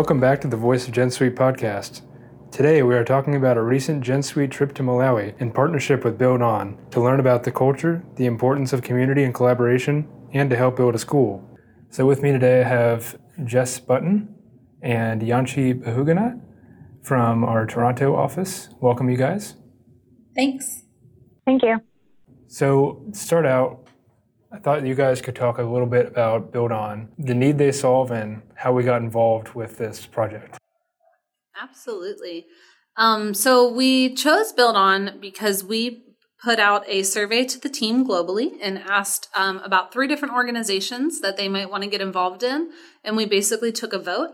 Welcome back to the Voice of Gen Suite podcast. Today we are talking about a recent Gen Suite trip to Malawi in partnership with Build On to learn about the culture, the importance of community and collaboration, and to help build a school. So with me today I have Jess Button and Yanchi Bahugana from our Toronto office. Welcome you guys. Thanks. Thank you. So to start out, I thought you guys could talk a little bit about Build On, the need they solve, and how we got involved with this project. Absolutely. Um, so we chose Build On because we put out a survey to the team globally and asked um, about three different organizations that they might want to get involved in. And we basically took a vote.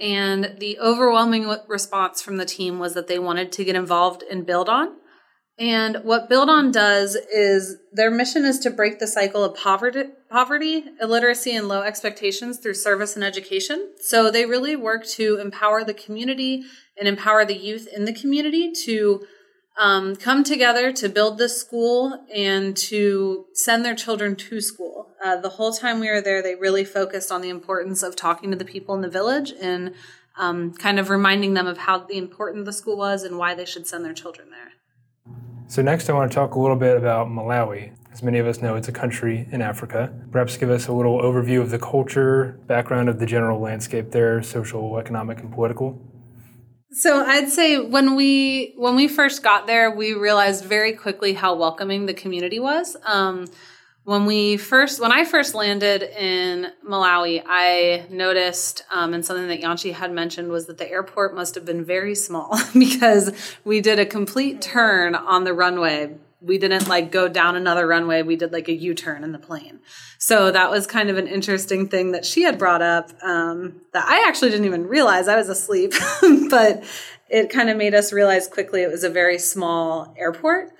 And the overwhelming response from the team was that they wanted to get involved in Build On. And what Build On does is their mission is to break the cycle of poverty, poverty, illiteracy, and low expectations through service and education. So they really work to empower the community and empower the youth in the community to um, come together to build this school and to send their children to school. Uh, the whole time we were there, they really focused on the importance of talking to the people in the village and um, kind of reminding them of how important the school was and why they should send their children there. So, next, I want to talk a little bit about Malawi. As many of us know, it's a country in Africa. Perhaps give us a little overview of the culture, background of the general landscape there, social, economic, and political. So I'd say when we when we first got there, we realized very quickly how welcoming the community was. Um, when we first when I first landed in Malawi, I noticed um, and something that Yanchi had mentioned was that the airport must have been very small because we did a complete turn on the runway. We didn't like go down another runway. We did like a U turn in the plane. So that was kind of an interesting thing that she had brought up um, that I actually didn't even realize. I was asleep, but it kind of made us realize quickly it was a very small airport.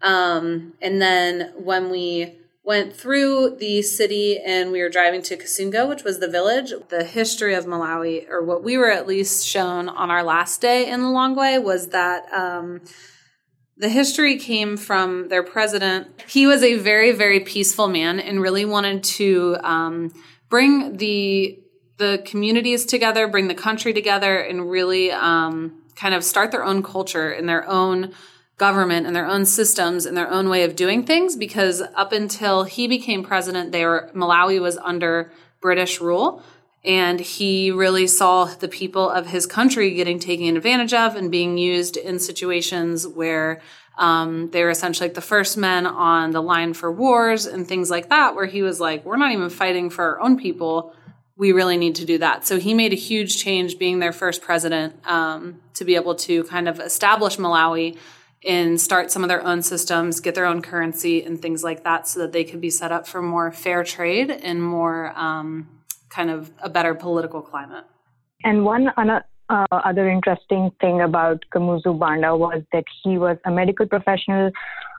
Um, and then when we went through the city and we were driving to Kasungu, which was the village. The history of Malawi, or what we were at least shown on our last day in Lilongwe, was that um, the history came from their president. He was a very, very peaceful man and really wanted to um, bring the the communities together, bring the country together, and really um, kind of start their own culture and their own government and their own systems and their own way of doing things because up until he became president they were Malawi was under British rule. And he really saw the people of his country getting taken advantage of and being used in situations where um, they were essentially like the first men on the line for wars and things like that where he was like we're not even fighting for our own people. We really need to do that. So he made a huge change being their first president um, to be able to kind of establish malawi and start some of their own systems, get their own currency and things like that so that they could be set up for more fair trade and more um, kind of a better political climate. And one uh, other interesting thing about Kamuzu Banda was that he was a medical professional.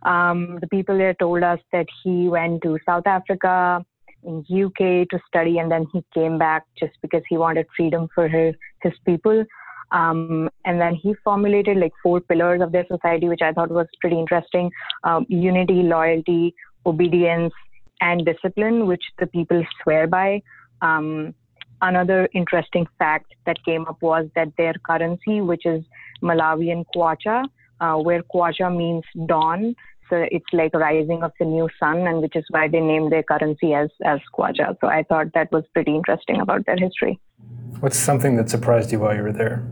Um, the people there told us that he went to South Africa, in UK to study, and then he came back just because he wanted freedom for his, his people. Um, and then he formulated like four pillars of their society, which I thought was pretty interesting um, unity, loyalty, obedience, and discipline, which the people swear by. Um, another interesting fact that came up was that their currency, which is Malawian kwacha, uh, where kwacha means dawn, so it's like rising of the new sun, and which is why they named their currency as as kwacha. So I thought that was pretty interesting about their history. What's something that surprised you while you were there?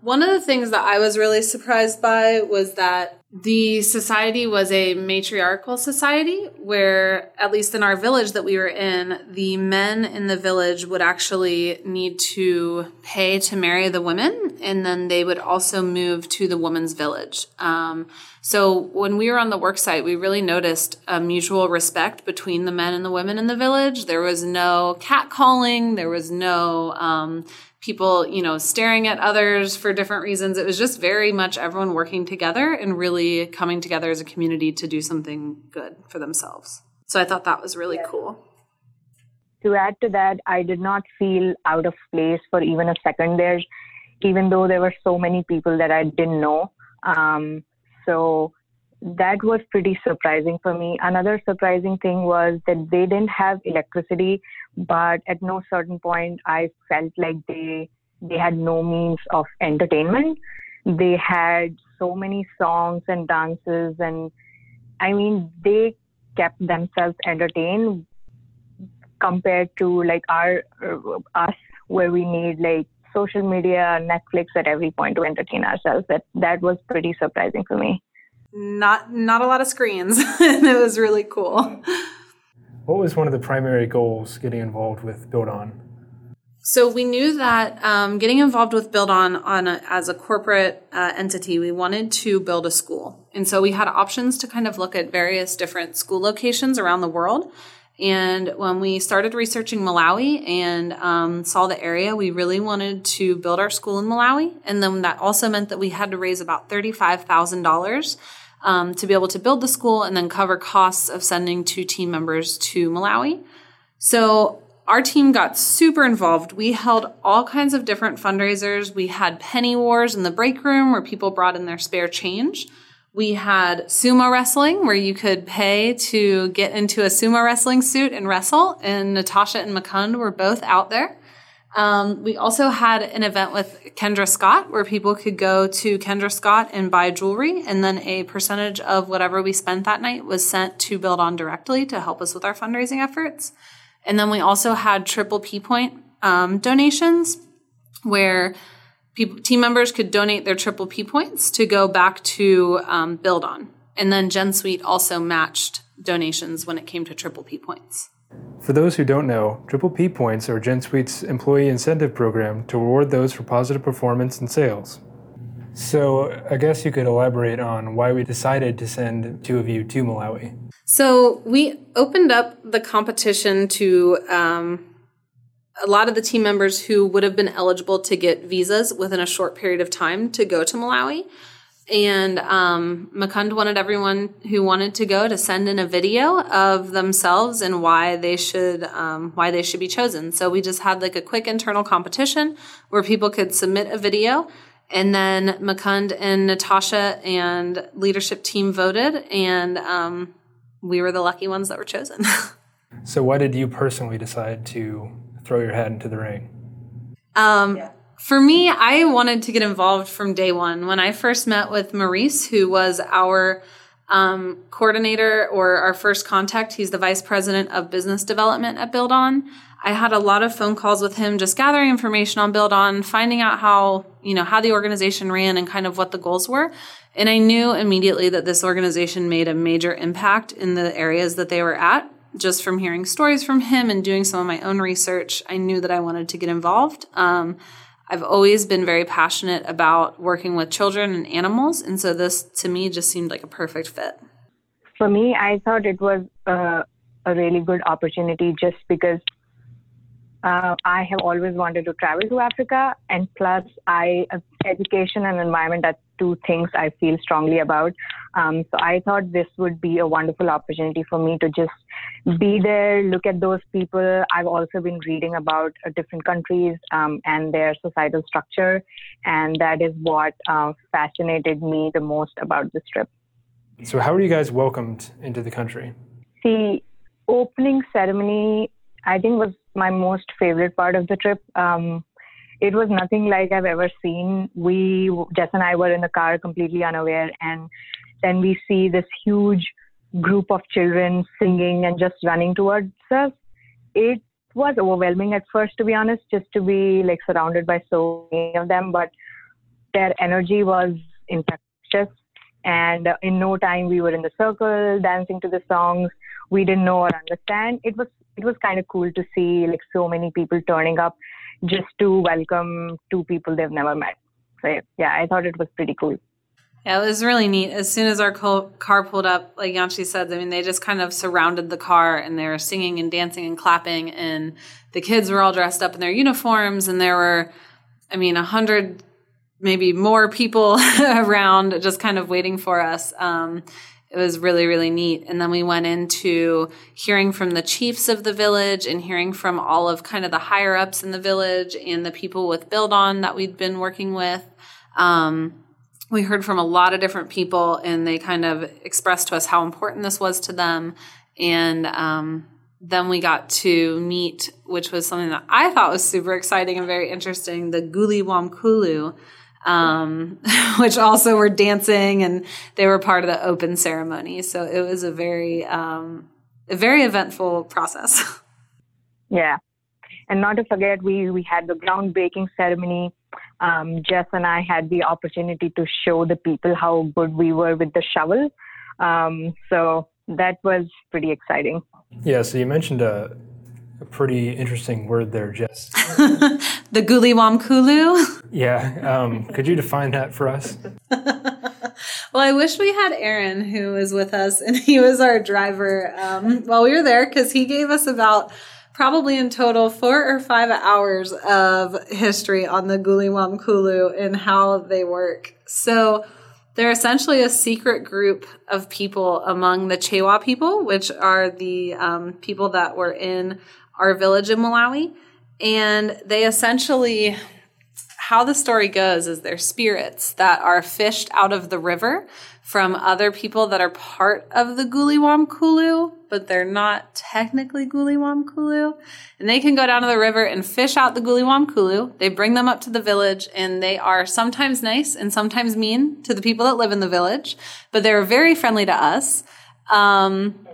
One of the things that I was really surprised by was that the society was a matriarchal society where, at least in our village that we were in, the men in the village would actually need to pay to marry the women, and then they would also move to the woman's village. Um, so when we were on the work site, we really noticed a mutual respect between the men and the women in the village. There was no catcalling. There was no um, people, you know, staring at others for different reasons. It was just very much everyone working together and really coming together as a community to do something good for themselves. So I thought that was really cool. To add to that, I did not feel out of place for even a second there, even though there were so many people that I didn't know. Um, so that was pretty surprising for me. Another surprising thing was that they didn't have electricity, but at no certain point I felt like they they had no means of entertainment. They had so many songs and dances, and I mean, they kept themselves entertained compared to like our uh, us, where we need like social media, Netflix at every point to entertain ourselves. That that was pretty surprising for me. Not not a lot of screens, and it was really cool. What was one of the primary goals getting involved with Build On? So we knew that um, getting involved with Build On on a, as a corporate uh, entity, we wanted to build a school, and so we had options to kind of look at various different school locations around the world. And when we started researching Malawi and um, saw the area, we really wanted to build our school in Malawi. And then that also meant that we had to raise about $35,000 um, to be able to build the school and then cover costs of sending two team members to Malawi. So our team got super involved. We held all kinds of different fundraisers. We had penny wars in the break room where people brought in their spare change. We had sumo wrestling where you could pay to get into a sumo wrestling suit and wrestle. And Natasha and Mukund were both out there. Um, we also had an event with Kendra Scott where people could go to Kendra Scott and buy jewelry, and then a percentage of whatever we spent that night was sent to Build On directly to help us with our fundraising efforts. And then we also had triple P point um, donations where people, team members could donate their triple P points to go back to um, Build On. And then Gen Suite also matched donations when it came to triple P points. For those who don't know, Triple P Points are Gen Suite's employee incentive program to reward those for positive performance and sales. So, I guess you could elaborate on why we decided to send two of you to Malawi. So, we opened up the competition to um, a lot of the team members who would have been eligible to get visas within a short period of time to go to Malawi. And um, wanted everyone who wanted to go to send in a video of themselves and why they should um, why they should be chosen. So we just had like a quick internal competition where people could submit a video, and then Mukund and Natasha and leadership team voted, and um, we were the lucky ones that were chosen. so why did you personally decide to throw your hat into the ring? Um, yeah. For me, I wanted to get involved from day one. When I first met with Maurice, who was our um, coordinator or our first contact, he's the vice president of business development at Build On. I had a lot of phone calls with him, just gathering information on Build On, finding out how you know how the organization ran and kind of what the goals were. And I knew immediately that this organization made a major impact in the areas that they were at just from hearing stories from him and doing some of my own research, I knew that I wanted to get involved. Um, I've always been very passionate about working with children and animals, and so this to me just seemed like a perfect fit. For me, I thought it was a really good opportunity just because uh, I have always wanted to travel to Africa, and plus, I uh, education and environment are two things I feel strongly about. Um, so I thought this would be a wonderful opportunity for me to just be there, look at those people. I've also been reading about uh, different countries um, and their societal structure, and that is what uh, fascinated me the most about this trip. So, how were you guys welcomed into the country? The opening ceremony, I think, was my most favorite part of the trip. Um, it was nothing like I've ever seen. We, Jess and I, were in the car completely unaware, and then we see this huge group of children singing and just running towards us. It was overwhelming at first, to be honest, just to be like surrounded by so many of them, but their energy was infectious. And in no time, we were in the circle, dancing to the songs. We didn't know or understand. It was it was kind of cool to see like so many people turning up just to welcome two people they've never met. So yeah, I thought it was pretty cool. Yeah, it was really neat. As soon as our car pulled up, like Yanchi said, I mean, they just kind of surrounded the car and they were singing and dancing and clapping, and the kids were all dressed up in their uniforms, and there were, I mean, a hundred, maybe more people around, just kind of waiting for us. Um, it was really really neat. And then we went into hearing from the chiefs of the village and hearing from all of kind of the higher ups in the village and the people with build on that we'd been working with. Um, we heard from a lot of different people and they kind of expressed to us how important this was to them. And um, then we got to meet, which was something that I thought was super exciting and very interesting, the Gule Wamkulu, um, which also were dancing and they were part of the open ceremony. So it was a very, um, a very eventful process. Yeah. And not to forget, we, we had the groundbreaking ceremony. Um, Jess and I had the opportunity to show the people how good we were with the shovel. Um, so that was pretty exciting. Yeah, so you mentioned a, a pretty interesting word there, Jess. the Gule Wamkulu. Yeah, um, could you define that for us? well, I wish we had Aaron who was with us, and he was our driver um, while we were there because he gave us about probably in total four or five hours of history on the Gule Wamkulu and how they work. So they're essentially a secret group of people among the Chewa people, which are the um, people that were in our village in Malawi. And they essentially, how the story goes is they're spirits that are fished out of the river from other people that are part of the Gule Wamkulu, but they're not technically Gule Wamkulu. And they can go down to the river and fish out the Gule Wamkulu. They bring them up to the village and they are sometimes nice and sometimes mean to the people that live in the village, but they're very friendly to us. Um,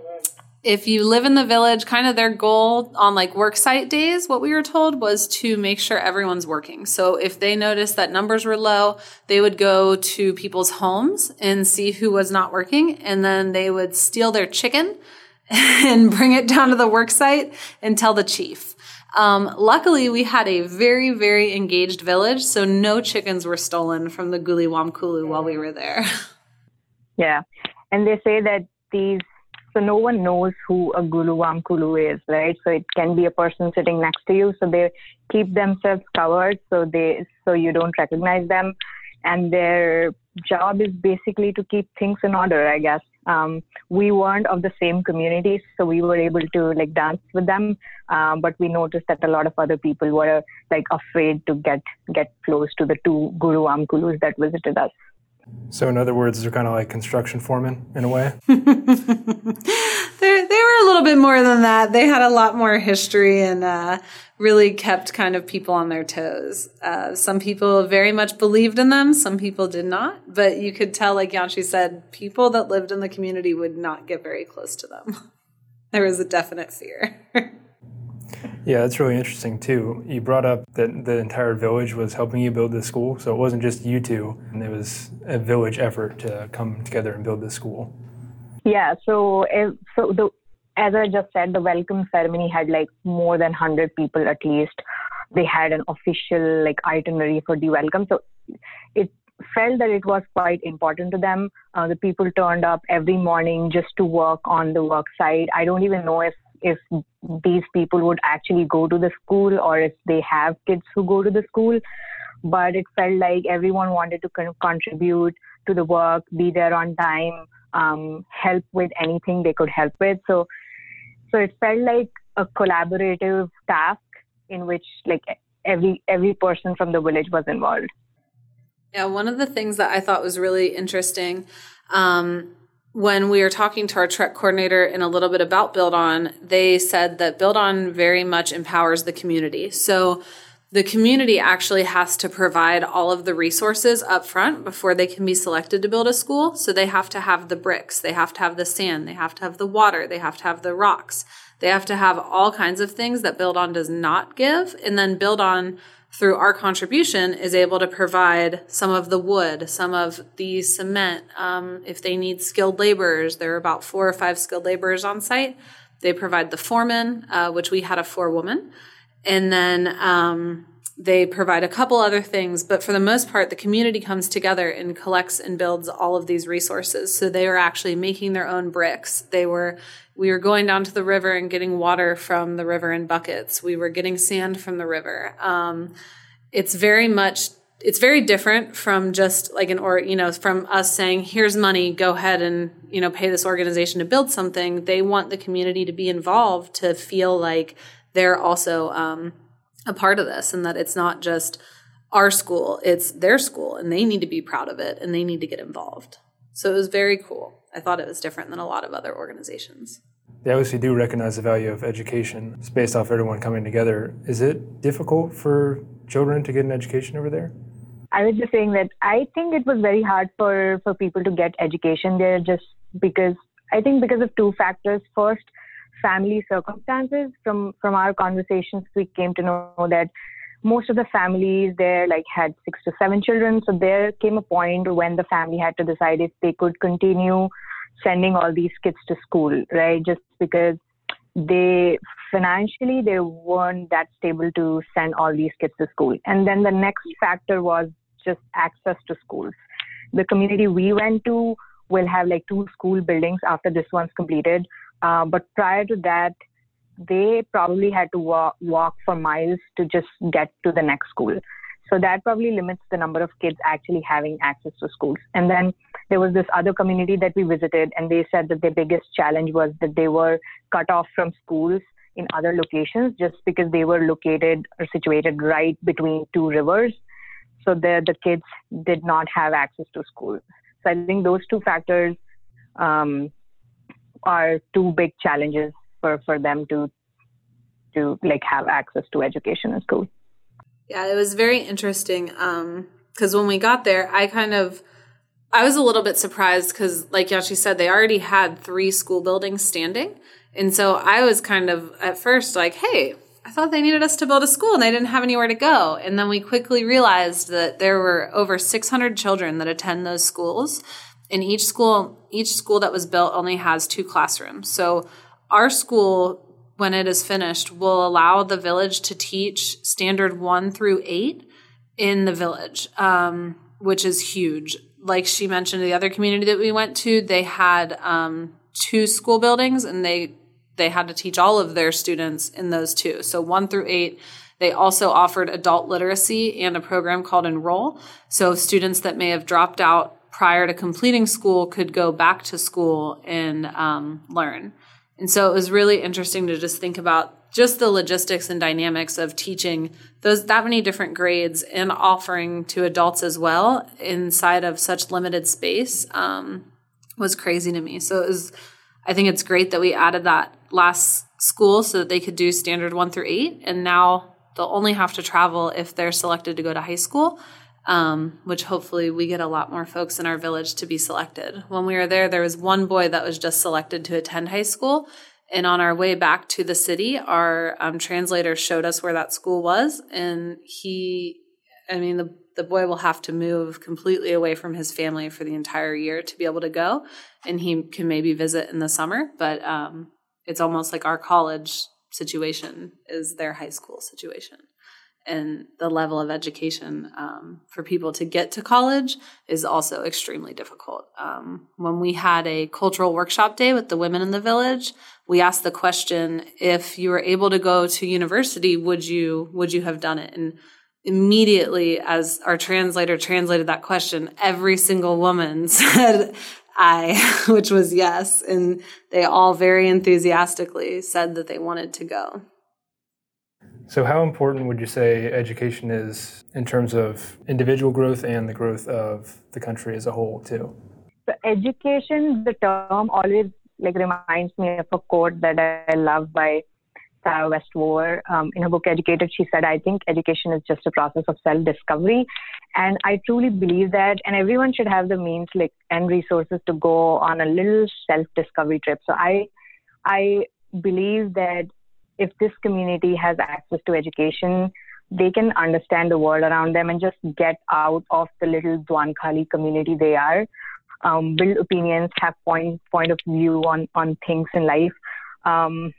if you live in the village, kind of their goal on like work site days, what we were told was to make sure everyone's working. So if they noticed that numbers were low, they would go to people's homes and see who was not working. And then they would steal their chicken and bring it down to the work site and tell the chief. Um, luckily, we had a very, very engaged village, so no chickens were stolen from the Gule Wamkulu while we were there. Yeah. And they say that these so no one knows who a Gule Wamkulu is, right? So it can be a person sitting next to you. So they keep themselves covered so they so you don't recognize them. And their job is basically to keep things in order, I guess. Um, we weren't of the same community, so we were able to like dance with them. Um, but we noticed that a lot of other people were like afraid to get get close to the two Gule Wamkulus that visited us. So, in other words, they're kind of like construction foremen in a way. they they were a little bit more than that. They had a lot more history and uh, really kept kind of people on their toes. Uh, some people very much believed in them. Some people did not. But you could tell, like Yanchi said, people that lived in the community would not get very close to them. there was a definite fear. Yeah, that's really interesting too. You brought up that the entire village was helping you build this school, so it wasn't just you two, and it was a village effort to come together and build this school. Yeah, so so the as I just said, the welcome ceremony had like more than hundred people at least. They had an official like itinerary for the welcome, so it felt that it was quite important to them. Uh, the people turned up every morning just to work on the work site. I don't even know if if these people would actually go to the school or if they have kids who go to the school. But it felt like everyone wanted to con- contribute to the work, be there on time, um, help with anything they could help with. So, so it felt like a collaborative task in which like every every person from the village was involved. Yeah, one of the things that I thought was really interesting um, when we were talking to our trek coordinator in a little bit about Build On, they said that Build On very much empowers the community. So the community actually has to provide all of the resources up front before they can be selected to build a school. So they have to have the bricks, they have to have the sand, they have to have the water, they have to have the rocks. They have to have all kinds of things that Build On does not give. And then Build On through our contribution is able to provide some of the wood, some of the cement. Um, if they need skilled laborers, there are about four or five skilled laborers on site. They provide the foreman, uh, which we had a forewoman, and then um, they provide a couple other things. But for the most part, the community comes together and collects and builds all of these resources. So they are actually making their own bricks. They were we were going down to the river and getting water from the river in buckets. We were getting sand from the river. Um, it's very much it's very different from just like an or you know from us saying here's money go ahead and you know pay this organization to build something they want the community to be involved to feel like they're also um, a part of this and that it's not just our school it's their school and they need to be proud of it and they need to get involved so it was very cool I thought it was different than a lot of other organizations. they obviously do recognize the value of education. It's based off everyone coming together. Is it difficult for children to get an education over there? I was just saying that I think it was very hard for, for people to get education there just because I think because of two factors. First, family circumstances. From from our conversations, we came to know that most of the families there like had six to seven children. So there came a point when the family had to decide if they could continue sending all these kids to school, right? Just because they financially they weren't that stable to send all these kids to school. And then the next factor was just access to schools. The community we went to will have like two school buildings after this one's completed. Uh, but prior to that, they probably had to walk, for miles to just get to the next school. So that probably limits the number of kids actually having access to schools. And then there was this other community that we visited, and they said that their biggest challenge was that they were cut off from schools in other locations just because they were located or situated right between two rivers. So the, the kids did not have access to schools. So I think those two factors um, are two big challenges for, for them to to like have access to education in school. Yeah, it was very interesting because um, when we got there, I kind of I was a little bit surprised because, like Yashi said, they already had three school buildings standing, and so I was kind of at first like, "Hey, I thought they needed us to build a school and they didn't have anywhere to go." And then we quickly realized that there were over 600 children that attend those schools, and each school each school that was built only has two classrooms. So our school when it is finished, will allow the village to teach standard one through eight in the village, um, which is huge. Like she mentioned, the other community that we went to, they had um, two school buildings, and they they had to teach all of their students in those two. So one through eight. They also offered adult literacy and a program called Enroll. So students that may have dropped out prior to completing school could go back to school and um, learn. And so it was really interesting to just think about just the logistics and dynamics of teaching those that many different grades and offering to adults as well inside of such limited space um, was crazy to me. So it was, I think it's great that we added that last school so that they could do standard one through eight, and now they'll only have to travel if they're selected to go to high school um, which hopefully we get a lot more folks in our village to be selected. When we were there, there was one boy that was just selected to attend high school. And on our way back to the city, our um, translator showed us where that school was. And he, I mean, the, the boy will have to move completely away from his family for the entire year to be able to go. And he can maybe visit in the summer, but um, it's almost like our college situation is their high school situation and the level of education um, for people to get to college is also extremely difficult. Um, when we had a cultural workshop day with the women in the village, we asked the question: if you were able to go to university, would you would you have done it? And immediately, as our translator translated that question, every single woman said. I, which was yes. And they all very enthusiastically said that they wanted to go. So, how important would you say education is in terms of individual growth and the growth of the country as a whole, too? So, education, the term always like reminds me of a quote that I love by Tara Westover. Um, in her book Educated, she said, I think education is just a process of self discovery. And I truly believe that. And everyone should have the means like and resources to go on a little self discovery trip. So I I believe that if this community has access to education, they can understand the world around them and just get out of the little Duankhali community they are, um, build opinions, have point point of view on on things in life. Um,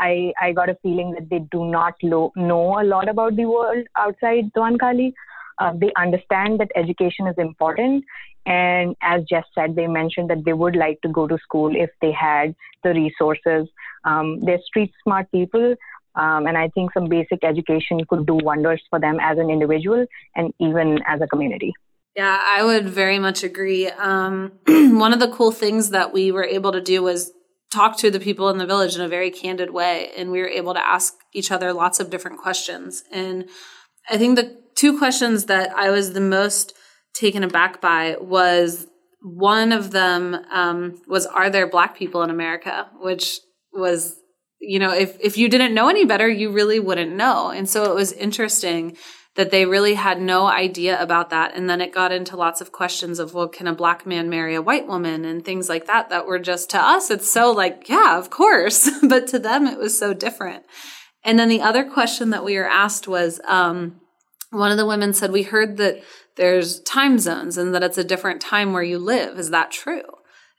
I I got a feeling that they do not lo- know a lot about the world outside Duankhali. Uh, they understand that education is important, and as Jess said, they mentioned that they would like to go to school if they had the resources. Um, they're street smart people, um, and I think some basic education could do wonders for them as an individual and even as a community. Yeah, I would very much agree. Um, one of the cool things that we were able to do was talk to the people in the village in a very candid way, and we were able to ask each other lots of different questions. And I think the two questions that I was the most taken aback by was one of them um, was are there black people in america? which was you know if if you didn't know any better you really wouldn't know. And so it was interesting that they really had no idea about that. And then it got into lots of questions of well can a black man marry a white woman? and things like that that were just to us it's so like yeah of course. But to them it was so different. And then the other question that we were asked was um, one of the women said we heard that there's time zones and that it's a different time where you live is that true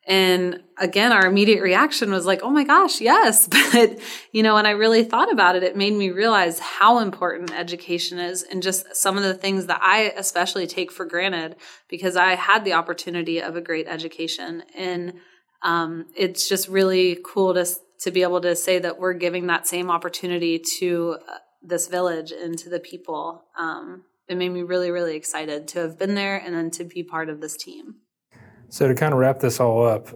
and again, our immediate reaction was like, oh my gosh, yes. But, you know, when I really thought about it, it made me realize how important education is and just some of the things that I especially take for granted because I had the opportunity of a great education. And um, it's just really cool to, to be able to say that we're giving that same opportunity to uh, this village and to the people. Um, it made me really, really excited to have been there and then to be part of this team. So, to kind of wrap this all up,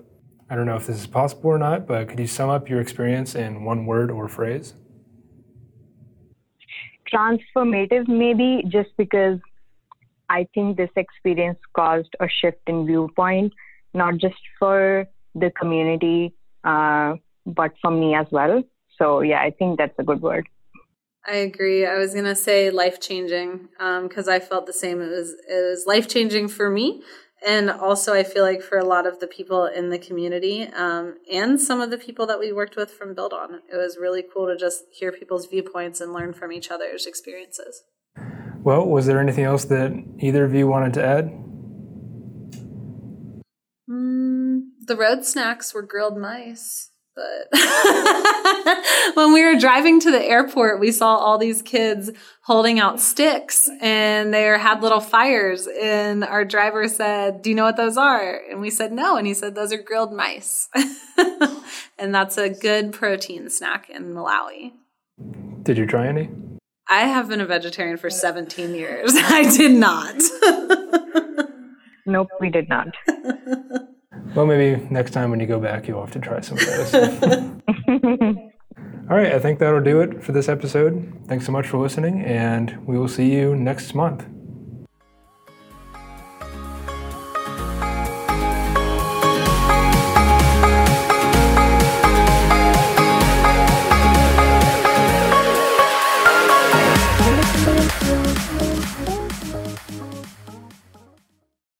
I don't know if this is possible or not, but could you sum up your experience in one word or phrase? Transformative, maybe, just because I think this experience caused a shift in viewpoint, not just for the community, uh, but for me as well. So, yeah, I think that's a good word. I agree. I was gonna say life changing because um, I felt the same. It was it was life changing for me, and also i feel like for a lot of the people in the community um, and some of the people that we worked with from build on it was really cool to just hear people's viewpoints and learn from each other's experiences well was there anything else that either of you wanted to add mm, the road snacks were grilled mice but when we were driving to the airport, we saw all these kids holding out sticks and they had little fires. And our driver said, Do you know what those are? And we said, No. And he said, Those are grilled mice. and that's a good protein snack in Malawi. Did you try any? I have been a vegetarian for 17 years. I did not. nope, we did not. Well, maybe next time when you go back, you'll have to try some of those. All right, I think that'll do it for this episode. Thanks so much for listening, and we will see you next month.